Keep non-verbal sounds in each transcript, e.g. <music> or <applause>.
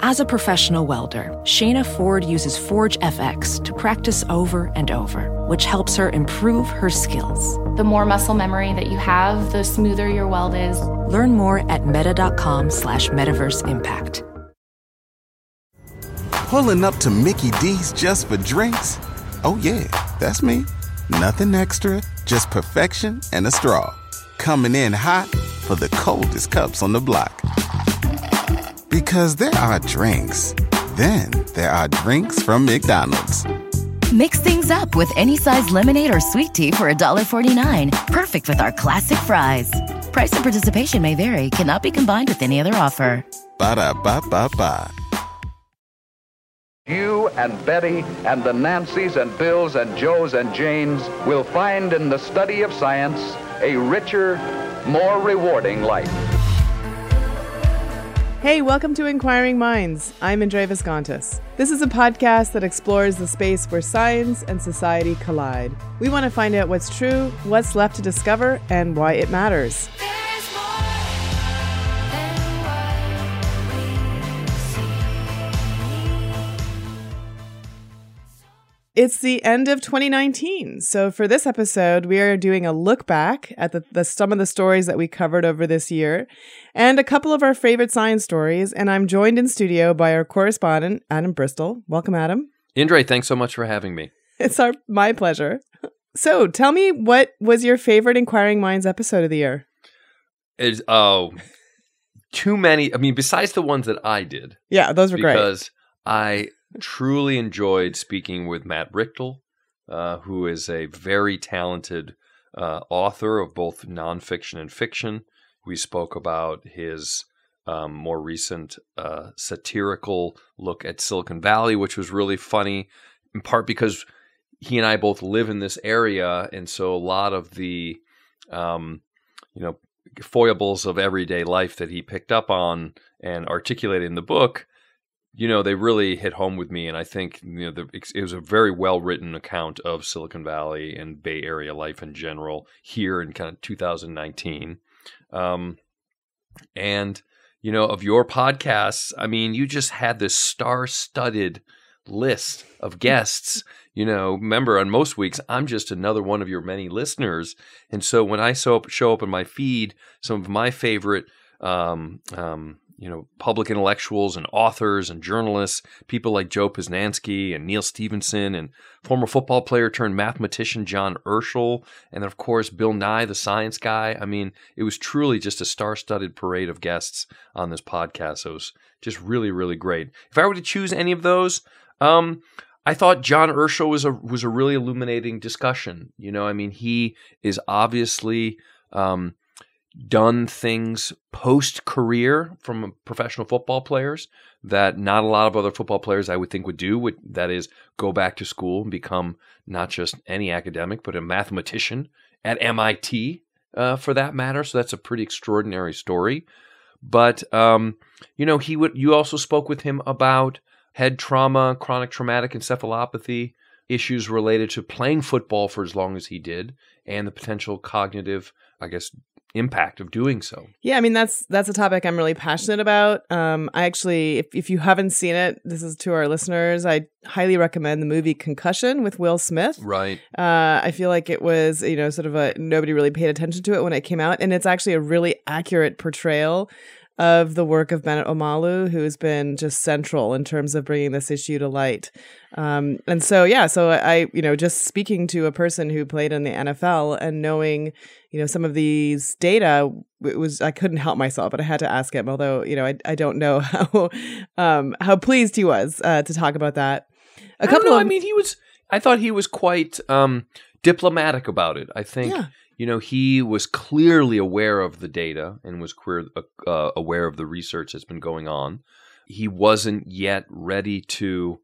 As a professional welder, Shayna Ford uses Forge FX to practice over and over, which helps her improve her skills. The more muscle memory that you have, the smoother your weld is. Learn more at meta.com slash metaverse impact. Pulling up to Mickey D's just for drinks? Oh yeah, that's me. Nothing extra, just perfection and a straw. Coming in hot for the coldest cups on the block. Because there are drinks. Then there are drinks from McDonald's. Mix things up with any size lemonade or sweet tea for $1.49. Perfect with our classic fries. Price and participation may vary, cannot be combined with any other offer. Ba da ba ba ba. You and Betty and the Nancys and Bills and Joes and Janes will find in the study of science a richer, more rewarding life. Hey, welcome to Inquiring Minds. I'm Indre Viskontas. This is a podcast that explores the space where science and society collide. We want to find out what's true, what's left to discover, and why it matters. It's the end of 2019. So, for this episode, we are doing a look back at the, the, some of the stories that we covered over this year and a couple of our favorite science stories. And I'm joined in studio by our correspondent, Adam Bristol. Welcome, Adam. Indre, thanks so much for having me. It's our my pleasure. So, tell me what was your favorite Inquiring Minds episode of the year? It's oh, too many. I mean, besides the ones that I did. Yeah, those were because great. Because I truly enjoyed speaking with Matt Richtel, uh, who is a very talented uh, author of both nonfiction and fiction. We spoke about his um, more recent uh, satirical look at Silicon Valley, which was really funny, in part because he and I both live in this area, and so a lot of the, um, you know, foibles of everyday life that he picked up on and articulated in the book you know, they really hit home with me, and I think you know the, it was a very well written account of Silicon Valley and Bay Area life in general here in kind of 2019, um, and you know of your podcasts. I mean, you just had this star studded list of <laughs> guests. You know, remember on most weeks, I'm just another one of your many listeners, and so when I show up, show up in my feed, some of my favorite um, um, you know, public intellectuals and authors and journalists, people like Joe Posnanski and Neal Stephenson and former football player turned mathematician John Urschel, and of course Bill Nye, the science guy. I mean, it was truly just a star-studded parade of guests on this podcast. So it was just really, really great. If I were to choose any of those, um, I thought John Urschel was a was a really illuminating discussion. You know, I mean, he is obviously um, done things post career from professional football players that not a lot of other football players I would think would do. Would, that is, go back to school and become not just any academic, but a mathematician at MIT uh, for that matter. So that's a pretty extraordinary story. But um, you know, he would. You also spoke with him about head trauma, chronic traumatic encephalopathy issues related to playing football for as long as he did, and the potential cognitive, I guess, impact of doing so. Yeah, I mean that's that's a topic I'm really passionate about. Um, I actually, if if you haven't seen it, this is to our listeners. I highly recommend the movie Concussion with Will Smith. Right. Uh, I feel like it was you know sort of a nobody really paid attention to it when it came out, and it's actually a really accurate portrayal of the work of Bennet Omalu, who has been just central in terms of bringing this issue to light. Um, and so, yeah, so I, you know, just speaking to a person who played in the NFL and knowing, you know, some of these data, it was I couldn't help myself, but I had to ask him. Although, you know, I, I don't know <laughs> how um, how pleased he was uh, to talk about that. A couple. Know, of, I mean, he was. I thought he was quite um, diplomatic about it. I think. Yeah you know, he was clearly aware of the data and was queer, uh, uh, aware of the research that's been going on. He wasn't yet ready to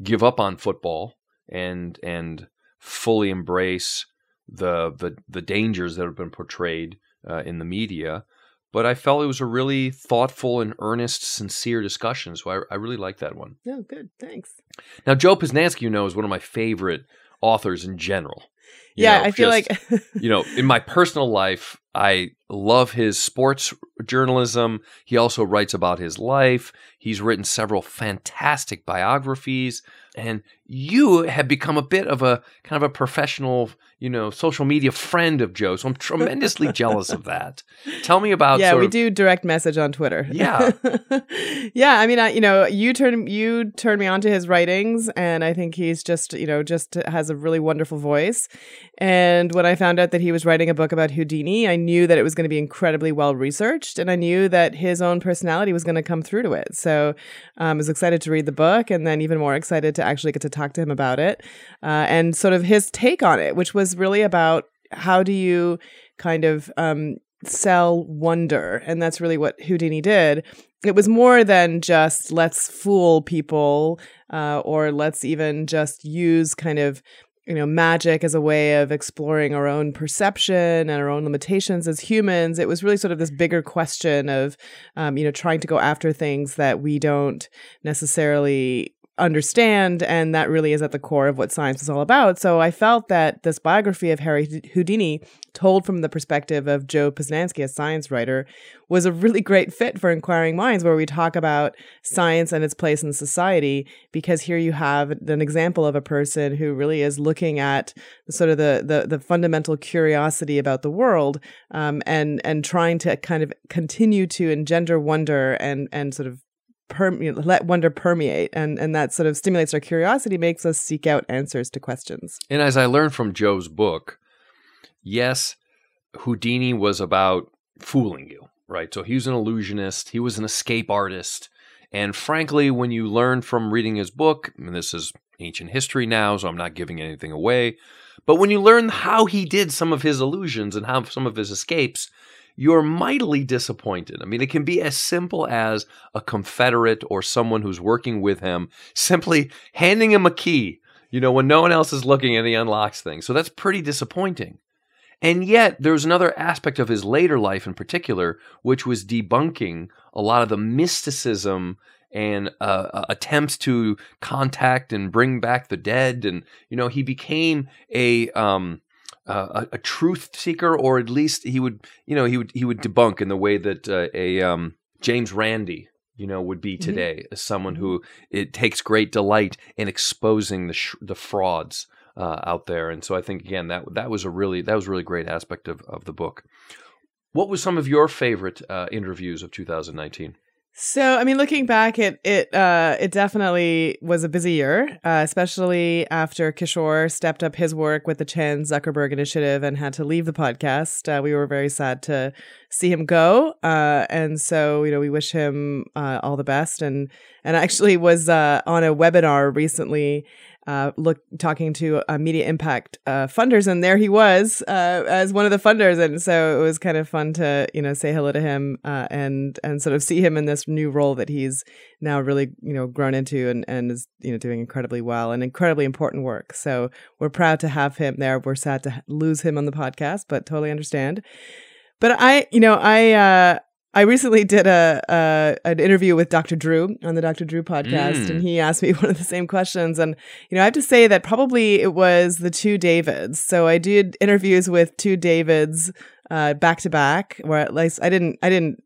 give up on football and and fully embrace the the, the dangers that have been portrayed uh, in the media. But I felt it was a really thoughtful and earnest, sincere discussion. So I, I really like that one. Oh, good. Thanks. Now, Joe Posnanski, you know, is one of my favorite authors in general yeah, know, I feel just, like you know, in my personal life, I love his sports journalism. He also writes about his life. He's written several fantastic biographies. And you have become a bit of a kind of a professional, you know, social media friend of Joe. So I'm tremendously <laughs> jealous of that. Tell me about. Yeah, we of, do direct message on Twitter. Yeah, <laughs> yeah. I mean, I, you know, you turn you turned me on to his writings, and I think he's just, you know, just has a really wonderful voice. And when I found out that he was writing a book about Houdini, I knew that it was going to be incredibly well researched, and I knew that his own personality was going to come through to it. So um, I was excited to read the book, and then even more excited to actually get to talk to him about it uh, and sort of his take on it, which was really about how do you kind of um, sell wonder, and that's really what Houdini did. It was more than just let's fool people uh, or let's even just use kind of you know magic as a way of exploring our own perception and our own limitations as humans it was really sort of this bigger question of um, you know trying to go after things that we don't necessarily understand and that really is at the core of what science is all about. So i felt that this biography of harry houdini told from the perspective of joe posnanski a science writer was a really great fit for inquiring minds where we talk about science and its place in society because here you have an example of a person who really is looking at sort of the the, the fundamental curiosity about the world um, and and trying to kind of continue to engender wonder and and sort of let wonder permeate and and that sort of stimulates our curiosity makes us seek out answers to questions. And as i learned from joe's book yes houdini was about fooling you right? So he was an illusionist he was an escape artist. And frankly when you learn from reading his book and this is ancient history now so i'm not giving anything away but when you learn how he did some of his illusions and how some of his escapes you're mightily disappointed. I mean, it can be as simple as a Confederate or someone who's working with him simply handing him a key, you know, when no one else is looking and he unlocks things. So that's pretty disappointing. And yet, there's another aspect of his later life in particular, which was debunking a lot of the mysticism and uh, uh attempts to contact and bring back the dead. And, you know, he became a. Um, uh, a, a, truth seeker, or at least he would, you know, he would he would debunk in the way that uh, a um, James Randi, you know, would be mm-hmm. today, mm-hmm. as someone who it takes great delight in exposing the sh- the frauds uh, out there. And so I think again that that was a really that was a really great aspect of of the book. What was some of your favorite uh, interviews of 2019? So, I mean, looking back, it it uh, it definitely was a busy year, uh, especially after Kishore stepped up his work with the Chan Zuckerberg Initiative and had to leave the podcast. Uh, we were very sad to see him go, uh, and so you know we wish him uh, all the best. And and actually was uh, on a webinar recently uh, look talking to uh, media impact uh, funders, and there he was uh, as one of the funders, and so it was kind of fun to you know say hello to him uh, and and sort of see him in this new role that he's now really you know grown into and and is you know doing incredibly well and incredibly important work. So we're proud to have him there. We're sad to lose him on the podcast, but totally understand. But I, you know, I uh, I recently did a, a, an interview with Dr. Drew on the Dr. Drew podcast, mm. and he asked me <laughs> one of the same questions. And you know, I have to say that probably it was the two Davids. So I did interviews with two Davids uh, back to back, where at least I didn't I didn't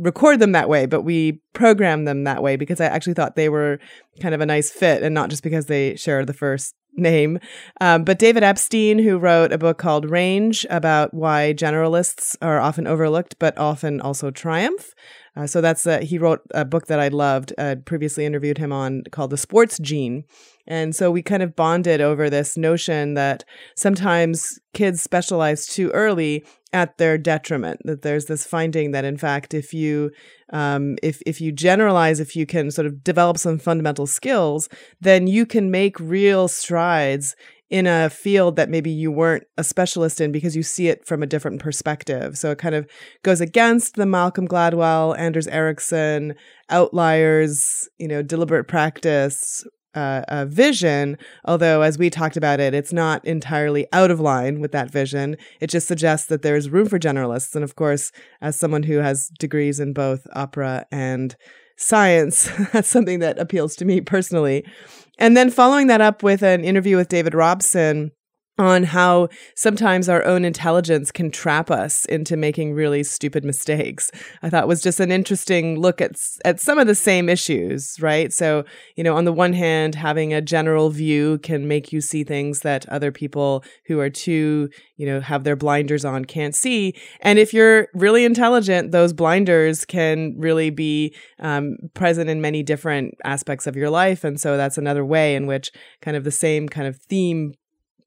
record them that way, but we programmed them that way because I actually thought they were kind of a nice fit, and not just because they share the first name. Um, but David Epstein, who wrote a book called Range about why generalists are often overlooked, but often also triumph. Uh, so that's a, he wrote a book that I loved. Uh, previously interviewed him on called The Sports Gene. And so we kind of bonded over this notion that sometimes kids specialize too early at their detriment. That there's this finding that in fact, if you um, if if you generalize, if you can sort of develop some fundamental skills, then you can make real strides in a field that maybe you weren't a specialist in because you see it from a different perspective. So it kind of goes against the Malcolm Gladwell, Anders Ericsson, outliers, you know, deliberate practice, uh, uh, vision, although as we talked about it, it's not entirely out of line with that vision. It just suggests that there's room for generalists. And of course, as someone who has degrees in both opera and science, <laughs> that's something that appeals to me personally. And then following that up with an interview with David Robson on how sometimes our own intelligence can trap us into making really stupid mistakes. I thought was just an interesting look at at some of the same issues, right? So, you know, on the one hand, having a general view can make you see things that other people who are too, you know, have their blinders on can't see. And if you're really intelligent, those blinders can really be um, present in many different aspects of your life. And so that's another way in which kind of the same kind of theme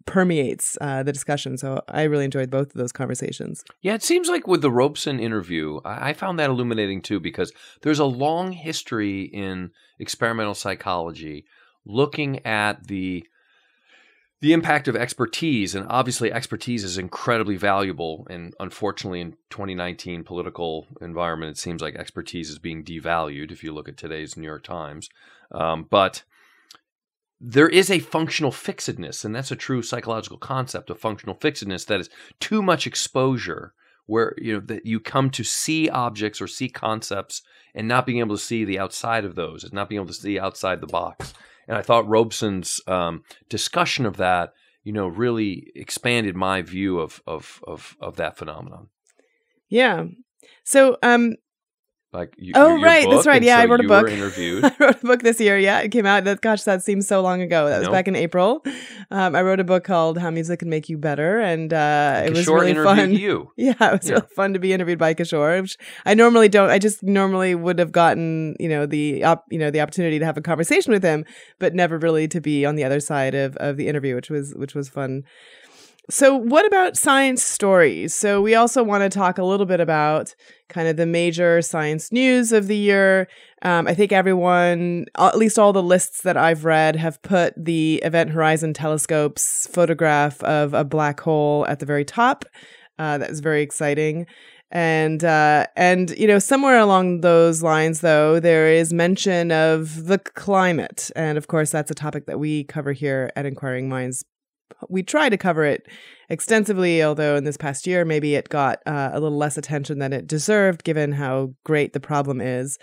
permeates uh, the discussion. So I really enjoyed both of those conversations. Yeah, it seems like with the Robson interview, I found that illuminating too because there's a long history in experimental psychology looking at the the impact of expertise and obviously expertise is incredibly valuable and unfortunately in 2019 political environment it seems like expertise is being devalued if you look at today's new york times um, but there is a functional fixedness, and that's a true psychological concept of functional fixedness that is too much exposure where you know that you come to see objects or see concepts and not being able to see the outside of those and not being able to see outside the box. And I thought Robson's um, discussion of that, you know, really expanded my view of of of, of that phenomenon. Yeah. So um, like you, oh your, right, that's right. Yeah, so I wrote a book. Interviewed. <laughs> I wrote a book this year. Yeah, it came out. That gosh, that seems so long ago. That was Nope. back in April. Um, I wrote a book called "How Music Can Make You Better," and uh, it was really fun. you. <laughs> Yeah, it was Yeah. really fun to be interviewed by Kishore. Which I normally don't. I just normally would have gotten, you know, the op, you know, the opportunity to have a conversation with him, but never really to be on the other side of of the interview, which was which was fun. So, what about science stories? So, we also want to talk a little bit about kind of the major science news of the year. Um, I think everyone, at least all the lists that I've read, have put the Event Horizon Telescope's photograph of a black hole at the very top. Uh, that was very exciting. And uh, and you know somewhere along those lines, though, there is mention of the climate, and of course that's a topic that we cover here at Inquiring Minds we try to cover it extensively, although in this past year, maybe it got uh, a little less attention than it deserved, given how great the problem is.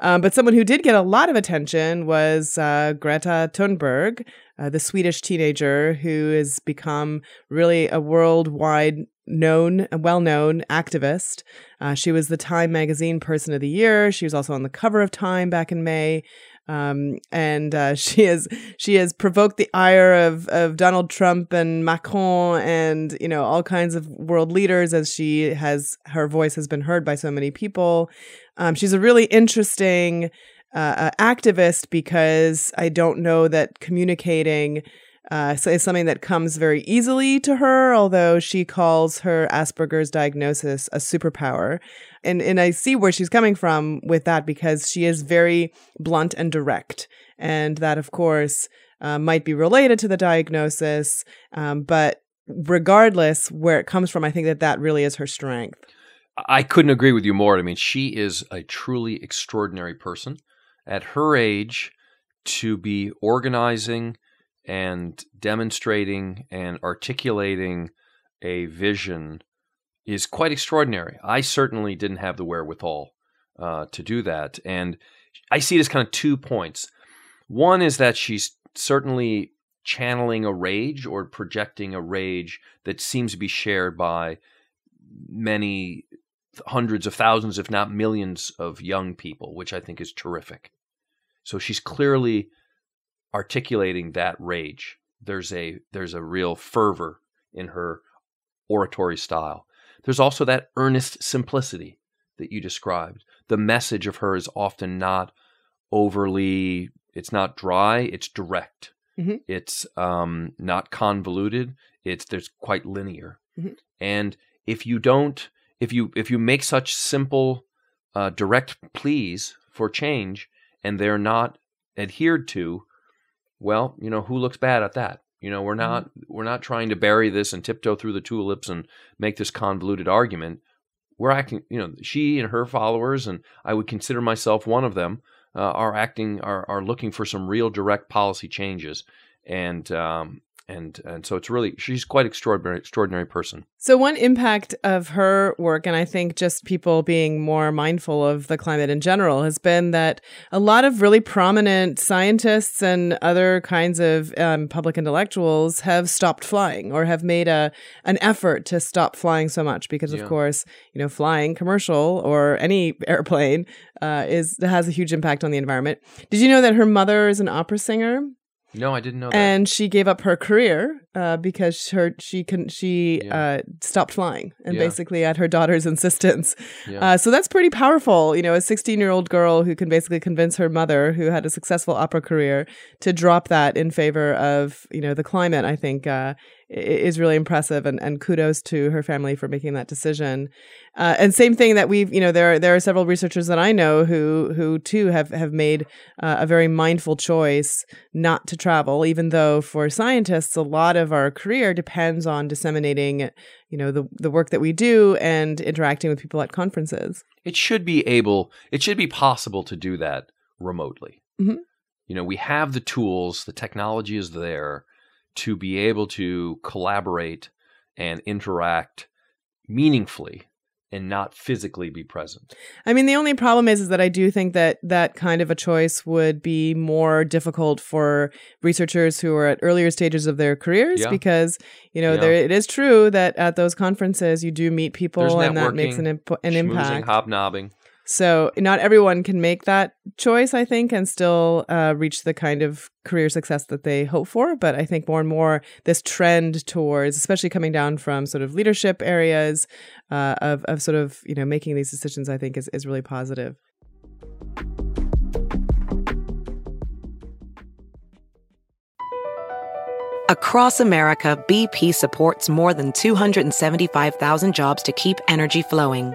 Um, but someone who did get a lot of attention was uh, Greta Thunberg, uh, the Swedish teenager who has become really a worldwide known, well known activist. Uh, she was the Time Magazine Person of the Year. She was also on the cover of Time back in May um, and uh, <laughs> she has she has provoked the ire of of Donald Trump and Macron and you know all kinds of world leaders as she has her voice has been heard by so many people. Um, she's a really interesting uh, uh, activist because I don't know that communicating. Uh, so is something that comes very easily to her, although she calls her Asperger's diagnosis a superpower. And, and I see where she's coming from with that because she is very blunt and direct. And that, of course, uh, might be related to the diagnosis. Um, but regardless where it comes from, I think that that really is her strength. I couldn't agree with you more. I mean, she is a truly extraordinary person. At her age, to be organizing and demonstrating and articulating a vision is quite extraordinary. I certainly didn't have the wherewithal uh, to do that. And I see it as kind of two points. One is that she's certainly channeling a rage or projecting a rage that seems to be shared by many hundreds of thousands, if not millions, of young people, which I think is terrific. So she's clearly articulating that rage. There's a there's a real fervor in her oratory style. There's also that earnest simplicity that you described. The message of her is often not overly it's not dry, it's direct. Mhm. It's um, not convoluted. It's there's quite linear. Mhm. And if you don't if you if you make such simple uh, direct pleas for change and they're not adhered to, well, you know, who looks bad at that? You know, we're not we're not trying to bury this and tiptoe through the tulips and make this convoluted argument. We're acting, you know, she and her followers, and I would consider myself one of them, uh, are acting are are looking for some real direct policy changes. And um, and and so it's really she's quite extraordinary extraordinary person. So one impact of her work, and I think just people being more mindful of the climate in general, has been that a lot of really prominent scientists and other kinds of um, public intellectuals have stopped flying or have made a an effort to stop flying so much because, of Yeah. course, you know, flying commercial or any <laughs> airplane uh, is has a huge impact on the environment. Did you know that her mother is an opera singer? No, I didn't know that. and she gave up her career uh, because her she can she Yeah. uh, stopped flying and Yeah. basically at her daughter's <laughs> insistence. Yeah. Uh, so that's pretty powerful, you know, a 16 year old girl who can basically convince her mother, who had a successful opera career, to drop that in favor of you know the climate. I think uh, is really impressive, and, and kudos to her family for making that decision. Uh, and same thing that we've, you know, there there are several researchers that I know who who too have have made uh, a very mindful choice not to travel, even though for scientists a lot of our career depends on disseminating, you know, the the work that we do and interacting with people at conferences. it should be able it should be possible to do that remotely Mhm. you know we have the tools the technology is there to be able to collaborate and interact meaningfully and not physically be present I mean, the only problem is, is that I do think that that kind of a choice would be more difficult for researchers who are at earlier stages of their careers Yeah. because, you know, Yeah. there it is true that at those conferences you do meet people and that makes an, networking, imp- an impact. hobnobbing So not everyone can make that choice, I think, and still uh, reach the kind of career success that they hope for. But I think more and more this trend towards, especially coming down from sort of leadership areas uh, of of sort of you know making these decisions, I think is is really positive. Across America, BP supports more than 275,000 jobs to keep energy flowing.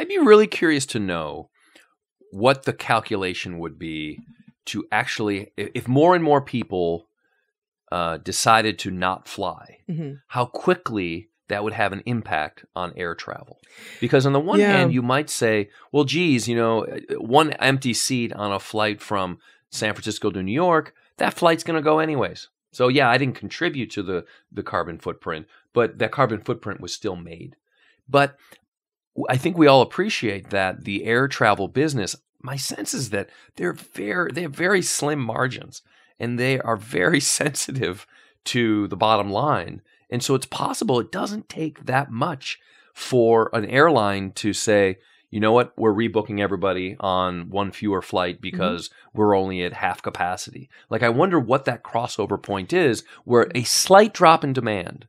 I'd be really curious to know what the calculation would be to actually, if more and more people uh, decided to not fly, Mm-hmm. how quickly that would have an impact on air travel. Because on the one Yeah. hand, you might say, well, geez, you know, one empty seat on a flight from San Francisco to New York, that flight's going to go anyways. So yeah, I didn't contribute to the the carbon footprint, but that carbon footprint was still made. But I think we all appreciate that the air travel business. My sense is that they're very they have very slim margins, and they are very <laughs> sensitive to the bottom line. And so it's possible it doesn't take that much for an airline to say, you know what, we're rebooking everybody on one fewer flight mm-hmm. because we're only at half capacity. Like, I wonder what that crossover point is where a slight drop in demand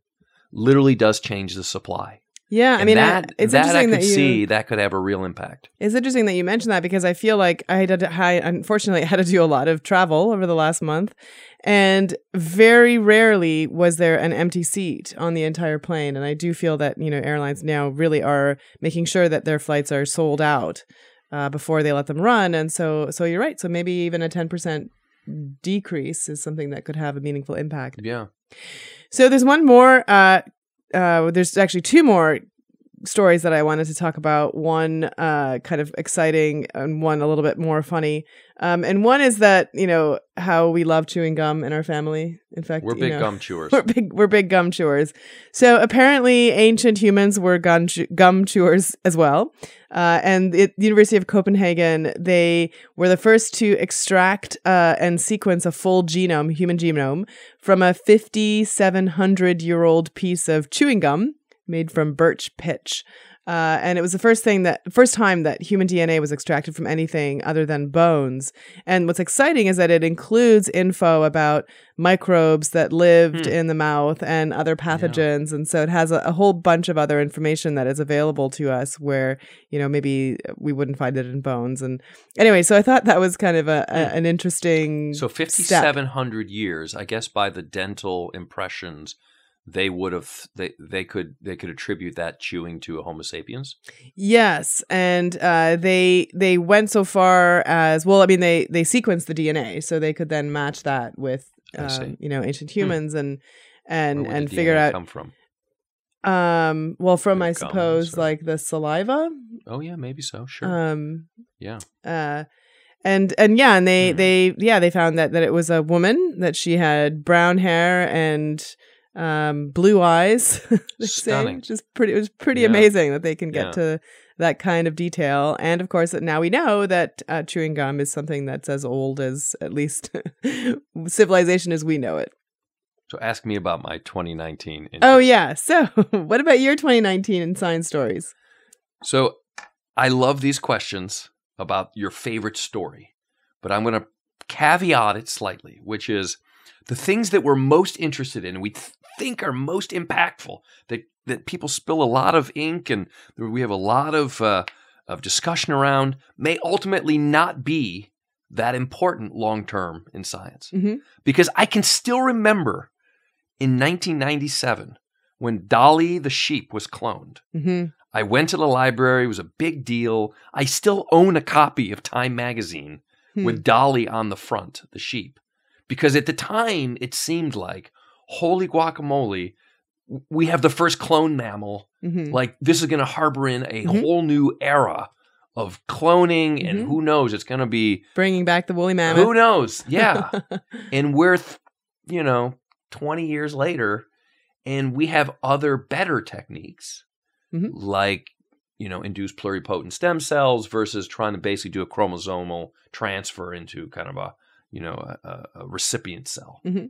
literally does change the supply. Yeah, I mean, I- that, it's that I could that you see that could have a real impact. It's interesting that you mentioned that because I feel like I had to, I unfortunately <laughs> had to do a lot of travel over the last month, and very rarely was there an empty seat on the entire plane. And I do feel that you know airlines now really are making sure that their flights are sold out uh, before they let them run. And so, so you're right. So maybe even a ten percent decrease is something that could have a meaningful impact. Yeah. So there's one more. Uh, uh, there's actually two more stories that I wanted to talk about. One uh, kind of exciting, and one a little bit more funny. Um, and one is that you know how we love chewing gum in our family. In fact, We're big know, gum <laughs> chewers. We're big. We're big gum chewers. So apparently, ancient humans were gum chew- gum chewers as well. Uh, and at the University of Copenhagen, they were the first to extract uh, and sequence a full genome, human genome, from a 5,700 year old piece of chewing gum made from birch pitch. Uh, and it was the first thing that first time that human DNA was extracted from anything other than bones. And what's exciting is that it includes info about microbes that lived Hmm. in the mouth and other pathogens. And so it has a, a whole bunch of other information that is available to us where, you know, maybe we wouldn't find it in bones. And anyway, so I thought that was kind of a, a an interesting So 5700 years, I guess by the dental impressions they would have they they could they could attribute that chewing to a homo sapiens. Yes, and uh, they they went so far as well. I mean, they they sequenced the DNA, so they could then match that with um, you know ancient humans and and and the figure out come from. um well from I suppose like the saliva Oh yeah, maybe so. Sure. um yeah. uh and and yeah and Hmm. they they yeah they found that that it was a woman that she had brown hair and um blue eyes. <laughs> Stunning. just pretty it was pretty Yeah. amazing that they can get Yeah. to that kind of detail and of course now we know that uh, chewing gum is something that's as old as at least <laughs> civilization as we know it So ask me about my 2019. oh yeah so <laughs> what about your 2019 in science stories So I love these questions about your favorite story, but I'm going to caveat it slightly, which is the things that we're most interested in, we th- think are most impactful, that that people spill a lot of ink and we have a lot of uh, of discussion around, may ultimately not be that important long term in science. Mhm. Because I can still remember in 1997 when Dolly the sheep was cloned. hmm I went to the library. It was a big deal. I still own a copy of Time magazine Hmm. with Dolly on the front, the sheep. Because at the time, it seemed like, holy guacamole, we have the first clone mammal. hmm Like, this is going to harbor in a Mhm. whole new era of cloning, and Mhm. who knows? It's going to be, bringing back the woolly mammoth who knows? Yeah. <laughs> and we're, th- you know, 20 years later, and we have other better techniques Mhm. like you know induced pluripotent stem cells versus trying to basically do a chromosomal transfer into kind of a you know a, a- recipient cell Mhm.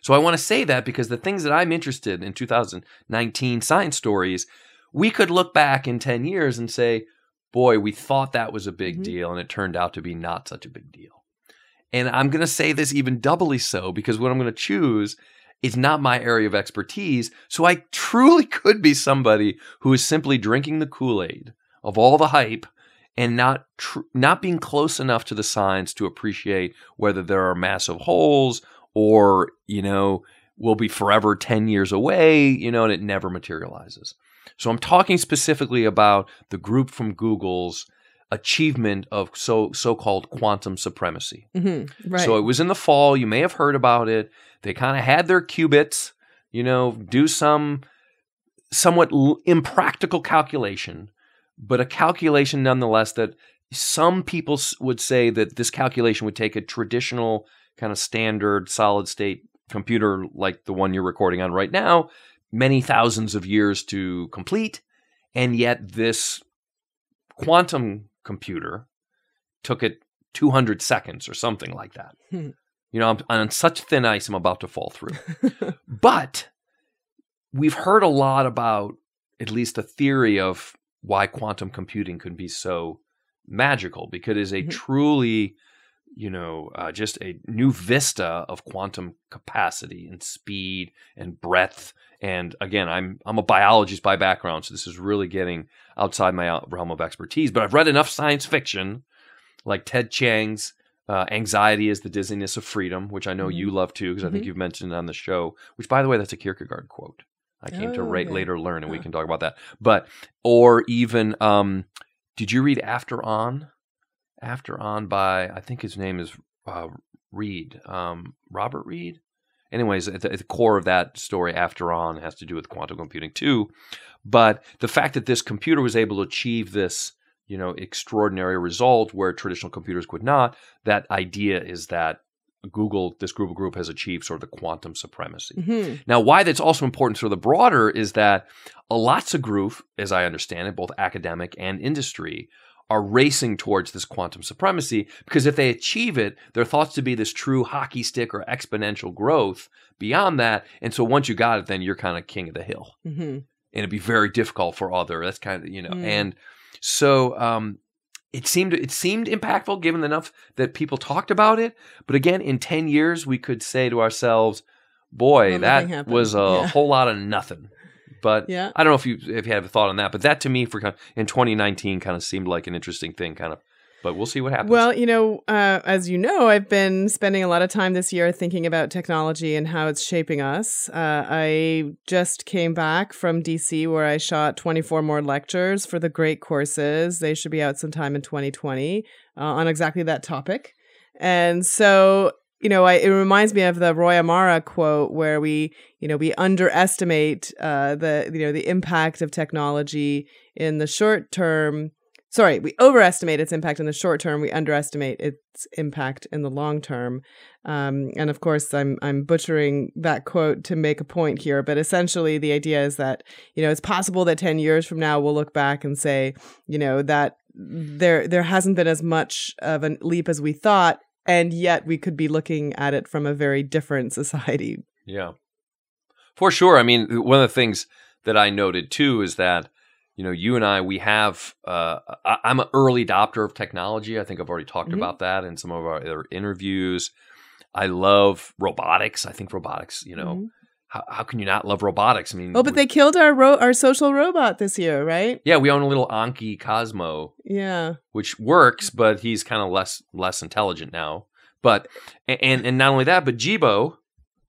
so i want to say that because the things that i'm interested in 2019 science stories we could look back in 10 years and say boy we thought that was a big Mhm. deal and it turned out to be not such a big deal and i'm going to say this even doubly so because what i'm going to choose is not my area of expertise. So I truly <laughs> could be somebody who is simply drinking the Kool Aid of all the hype and not tr- not being close enough to the signs to appreciate whether there are massive holes or you know will be forever 10 years away you know and it never materializes so i'm talking specifically about the group from google's achievement of so so-called quantum supremacy hmm right so it was in the fall. You may have heard about it. They kind of had their qubits, you know, do some somewhat l- impractical calculation, but a calculation nonetheless that some people would say that this calculation would take a traditional kind of standard solid state computer like the one you're recording on right now many thousands of years to complete and yet this quantum computer took it 200 seconds or something like that. Hmm. You know, I'm on such thin ice, I'm about to fall through. but we've heard a lot about at least a theory of why quantum computing could be so magical because it is a Mhm. truly, you know, uh, just a new vista of quantum capacity and speed and breadth. And again, I'm I'm a biologist by background, so this is really getting outside my realm of expertise. But I've read enough science fiction, like Ted Chiang's uh, "Anxiety is the Dizziness of Freedom," which I know Mhm. you love too, because I think Mhm. you've mentioned it on the show. Which, by the way, that's a Kierkegaard quote. I came to Oh, ra- okay. later learn, and we can talk about that. But or even, um, did you read After On? After On by I think his name is uh, Reid, um, Robert Reid. Anyways, at the, at the core of that story, after on, has to do with quantum computing too. But the fact that this computer was able to achieve this, you know, extraordinary result where traditional computers could not, that idea is that Google, this Google group has achieved sort of the quantum supremacy. Mm-hmm. Now, why that's also important sort of the broader is that a lots of group, as I understand it, both academic and industry, are racing towards this quantum supremacy because if they achieve it, they're thought to be this true hockey stick or exponential growth beyond that. And so once you got it, then you're kind of king of the hill. Mm-hmm. And it'd be very difficult for other. That's kind of, you know, Mm. and so um, it seemed it seemed impactful given enough that people talked about it. But again, in 10 years, we could say to ourselves, boy, that happened. was a Yeah. whole lot of nothing. But Yeah. I don't know if you if you have a thought on that. But that to me, for in 2019, kind of seemed like an interesting thing. Kind of, but we'll see what happens. Well, you know, uh, as you know, I've been spending a lot of time this year thinking about technology and how it's shaping us. Uh, I just came back from DC where I shot 24 more lectures for the great courses. They should be out sometime in 2020 uh, on exactly that topic. And so, you know, I, it reminds me of the Roy Amara quote where we, you know, we underestimate uh, the, you know, the impact of technology in the short term sorry, we overestimate its impact in the short term. We underestimate its impact in the long term. Um, and of course, I'm I'm butchering that quote to make a point here, but essentially, the idea is that you know it's possible that ten years from now we'll look back and say, you know, that there there hasn't been as much of a leap as we thought, and yet we could be looking at it from a very different society. Yeah. For sure. I mean, one of the things that I noted too is that, you know, you and I, we have, uh, I, I'm an early adopter of technology. I think I've already talked Mhm. about that in some of our other interviews. I love robotics. I think robotics, you know, Mhm. how, how can you not love robotics? I mean, Oh, but we- they killed our ro- our social robot this year, right? yeah, we own a little Anki Cosmo, Yeah. which works, but he's kind of less less intelligent now. But and and not only that, but Jibo,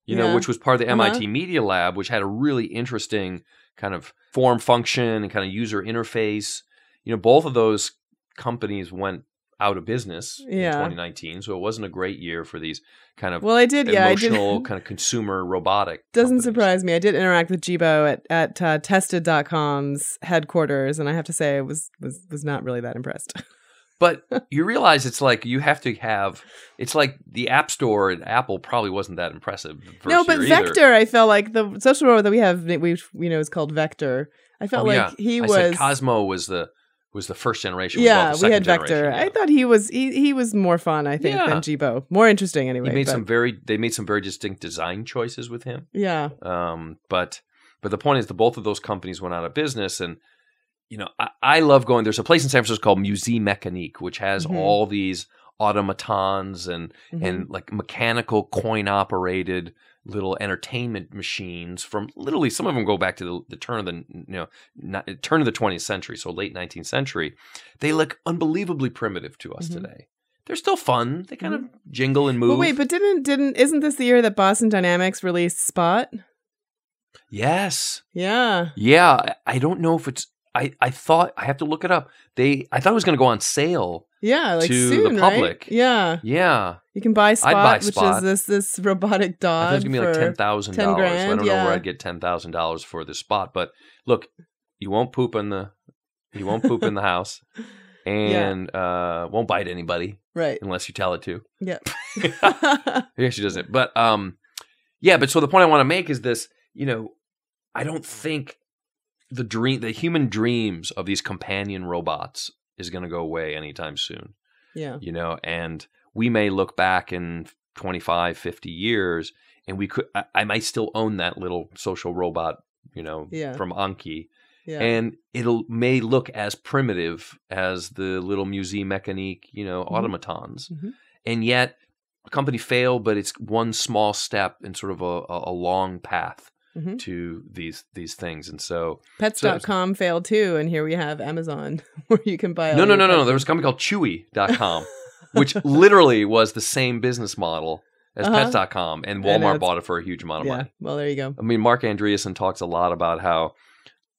you know, which was part of the Uh-huh. MIT Media Lab, which had a really interesting kind of form function and kind of user interface. You know, both of those companies went out of business in Yeah. 2019, so it wasn't a great year for these kind of Well, I did. Yeah, I did. <laughs> kind of consumer robotic. Doesn't companies. surprise me. I did interact with Jibo at at uh, Tested.com's headquarters, and I have to say, I was was was not really that impressed. <laughs> But <laughs> you realize it's like you have to have. It's like the App Store at Apple probably wasn't that impressive. no, but year either. Vector, I felt like the social robot that we have, we you know, is called Vector. I felt Oh, like yeah. he I was. said Cosmo was the was the first generation. yeah, we had Vector. generation, I thought he was he, he was more fun. I think Yeah. than Jibo, more interesting anyway. he made but- some very. They made some very distinct design choices with him. yeah, Um, but but the point is, the both of those companies went out of business, and you know, I, I love going. There's a place in San Francisco called Musée Mécanique, which has Mhm. all these automatons and Mhm. and like mechanical coin operated little entertainment machines from literally some of them go back to the, the turn of the you know not, turn of the 20th century so late 19th century they look unbelievably primitive to us Mhm. today they're still fun they kind of jingle and move But wait, but didn't didn't isn't this the year that Boston Dynamics released Spot? yes Yeah. yeah i don't know if it's I, I thought I have to look it up. They I thought it was going to go on sale. Yeah, like To the soon, right? Yeah, Yeah, you can buy Spot, buy which Spot. is this this robotic dog. thought it was going to be like ten thousand dollars. I don't know where I'd get ten thousand dollars for this spot, but look, you won't poop in the you won't poop in the house, <laughs> and uh, won't bite anybody Right. unless you tell it to. Yeah. <laughs> <laughs> Yeah, she doesn't. But um, yeah. But so the point I want to make is this: you know, I don't think the dream, the human dreams of these companion robots, is going to go away anytime soon. yeah. You know, and we may look back in 25, 50 years, and we could. I, I might still own that little social robot. You know, Yeah. from Anki. Yeah. And it'll may look as primitive as the little Musée Mécanique, you know, Mhm. automatons Mhm. and yet a company failed but it's one small step in sort of a a long path Mhm. to these these things and so Pets.com failed too, and here we have Amazon <laughs> where you can buy. all no no no no there was a company called chewy.com <laughs> which literally was the same business model as Uh-huh. pets.com and walmart bought it for a huge amount of Yeah. money Well, there you go. i mean marc andreessen talks a lot about how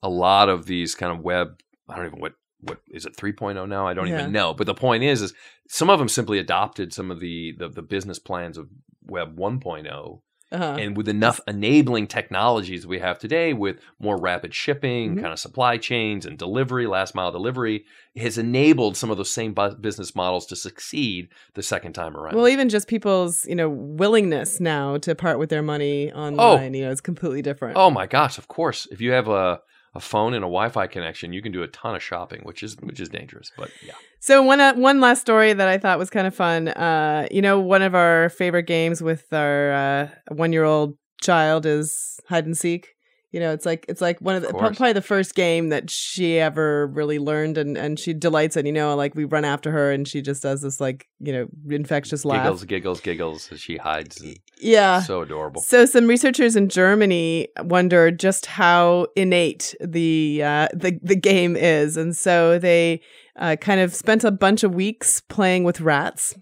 a lot of these kind of web i don't even what what is it 3.0 now? I don't Yeah. even know. But the point is, is some of them simply adopted some of the the, the business plans of Web 1.0 Uh-huh. and with enough enabling technologies we have today with more rapid shipping Mhm. kind of supply chains and delivery last mile delivery has enabled some of those same bu- business models to succeed the second time around Well, even just people's, you know, willingness now to part with their money online, you know, is completely different. oh my gosh of course if you have a a phone and a Wi-Fi connection, you can do a ton of shopping, which is which is dangerous. But yeah, So one uh, one last story that I thought was kind of fun. Uh, you know, one of our favorite games with our uh, one year old child is hide and seek. You know, it's like it's like one of the Of probably the first game that she ever really learned, and and she delights in. You know, like we run after her, and she just does this like you know infectious laugh. giggles, giggles, giggles as she hides. and Yeah. so adorable. So some researchers in Germany wondered just how innate the uh, the the game is, and so they uh, kind of spent a bunch of weeks playing with rats.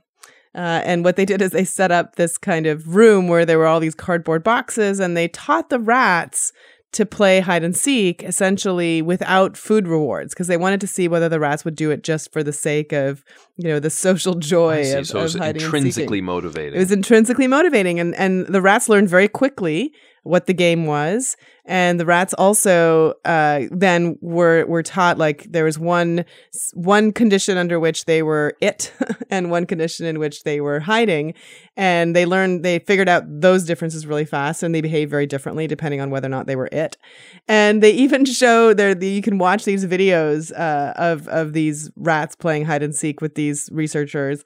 Uh, and what they did is they set up this kind of room where there were all these cardboard boxes, and they taught the rats to play hide and seek essentially without food rewards because they wanted to see whether the rats would do it just for the sake of you know the social joy see. of, so of hiding and intrinsically motivating. It was intrinsically motivating, and and the rats learned very quickly what the game was, and the rats also uh, then were were taught like there was one one condition under which they were it, <laughs> and one condition in which they were hiding, and they learned they figured out those differences really fast, and they behave very differently depending on whether or not they were it, and they <laughs> even show there the, you can watch these videos uh, of of these rats playing hide and seek with these researchers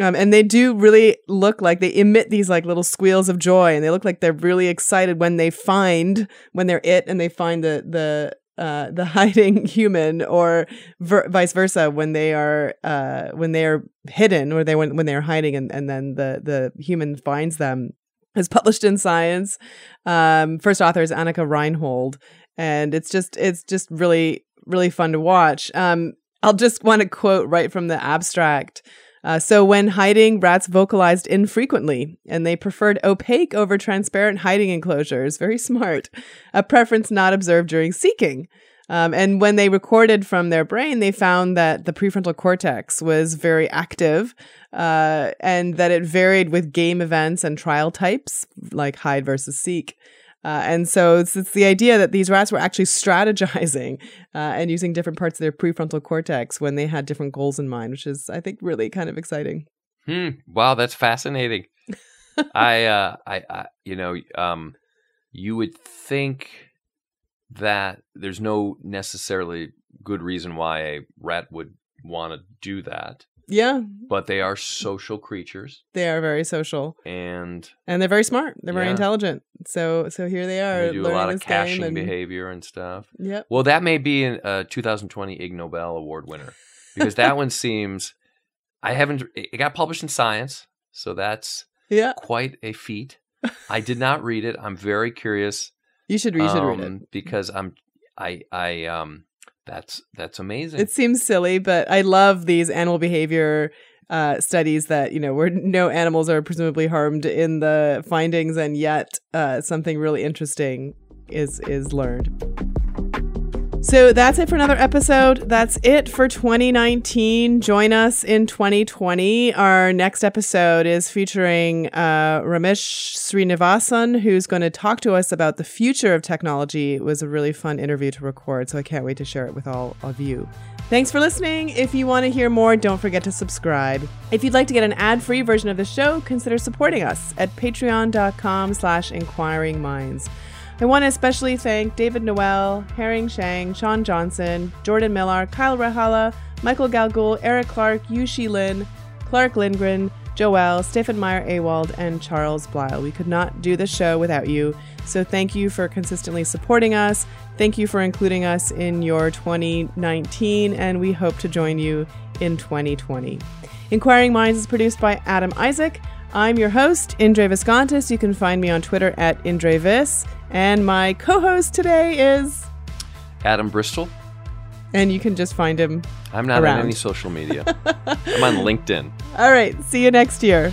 um, and they do really look like they emit these like little squeals of joy, and they look like they're really excited when they find when they're it and they find the the uh, the <laughs> hiding human, or ver- vice versa when they are uh, when they are hidden, or they when when they are hiding, and, and then the the human finds them. Is published in Science. Um, first author is Annika Reinhold, and it's just it's just really really fun to watch. Um, I'll just want to quote right from the abstract. Uh, so when hiding, rats vocalized infrequently, and they preferred opaque over transparent hiding enclosures. Very smart. A preference not observed during seeking. Um, and when they recorded from their brain, they found that the prefrontal cortex was very active uh, and that it varied with game events and trial types, like hide versus seek. Uh, and so it's, it's the idea that these rats were actually <laughs> strategizing uh, and using different parts of their prefrontal cortex when they had different goals in mind, which is, I think, really kind of exciting. Hmm. Wow, that's fascinating. <laughs> I, uh, I, I, you know, um, you would think that there's no necessarily good reason why a rat would want to do that, Yeah, but they are social creatures, they are very social and and they're very smart. They're very Yeah. intelligent. So, so here they are. they do a lot of caching and- behavior and stuff. Yeah. Well, that may be a uh, 2020 Ig Nobel Award winner because that one seems. I haven't. It got published in Science, so that's Yeah. quite a feat. <laughs> I did not read it. I'm very curious. You should. You should read it. um, because I'm. I. I. Um. That's that's amazing. It seems silly, but I love these animal behavior uh, studies that you know where no animals are presumably harmed in the findings, and yet uh, something really interesting is is learned. So that's it for another episode. That's it for 2019. Join us in 2020. Our next episode is featuring uh, Ramesh Srinivasan, who's going to talk to us about the future of technology. It was a really fun interview to record, so I can't wait to share it with all of you. Thanks for listening. If you want to hear more, don't forget to subscribe. If you'd like to get an ad-free version of the show, consider supporting us at patreon.com slash inquiring minds. I want to especially thank David Noel, Herring Shang, Sean Johnson, Jordan Millar, Kyle Rahala, Michael Galgul, Eric Clark, Yushi Lin, Clark Lindgren, Joel, Stephen Meyer Awald, and Charles Blyle. We could not do the show without you. So thank you for consistently supporting us. Thank you for including us in your 2019, and we hope to join you in 2020. Inquiring Minds is produced by Adam Isaac. I'm your host, Indre Viskontas. You can find me on Twitter at IndreVis. And my co host today is, Adam Bristol. and you can just find him. I'm not Around. on any social media. <laughs> I'm on LinkedIn. All right, see you next year.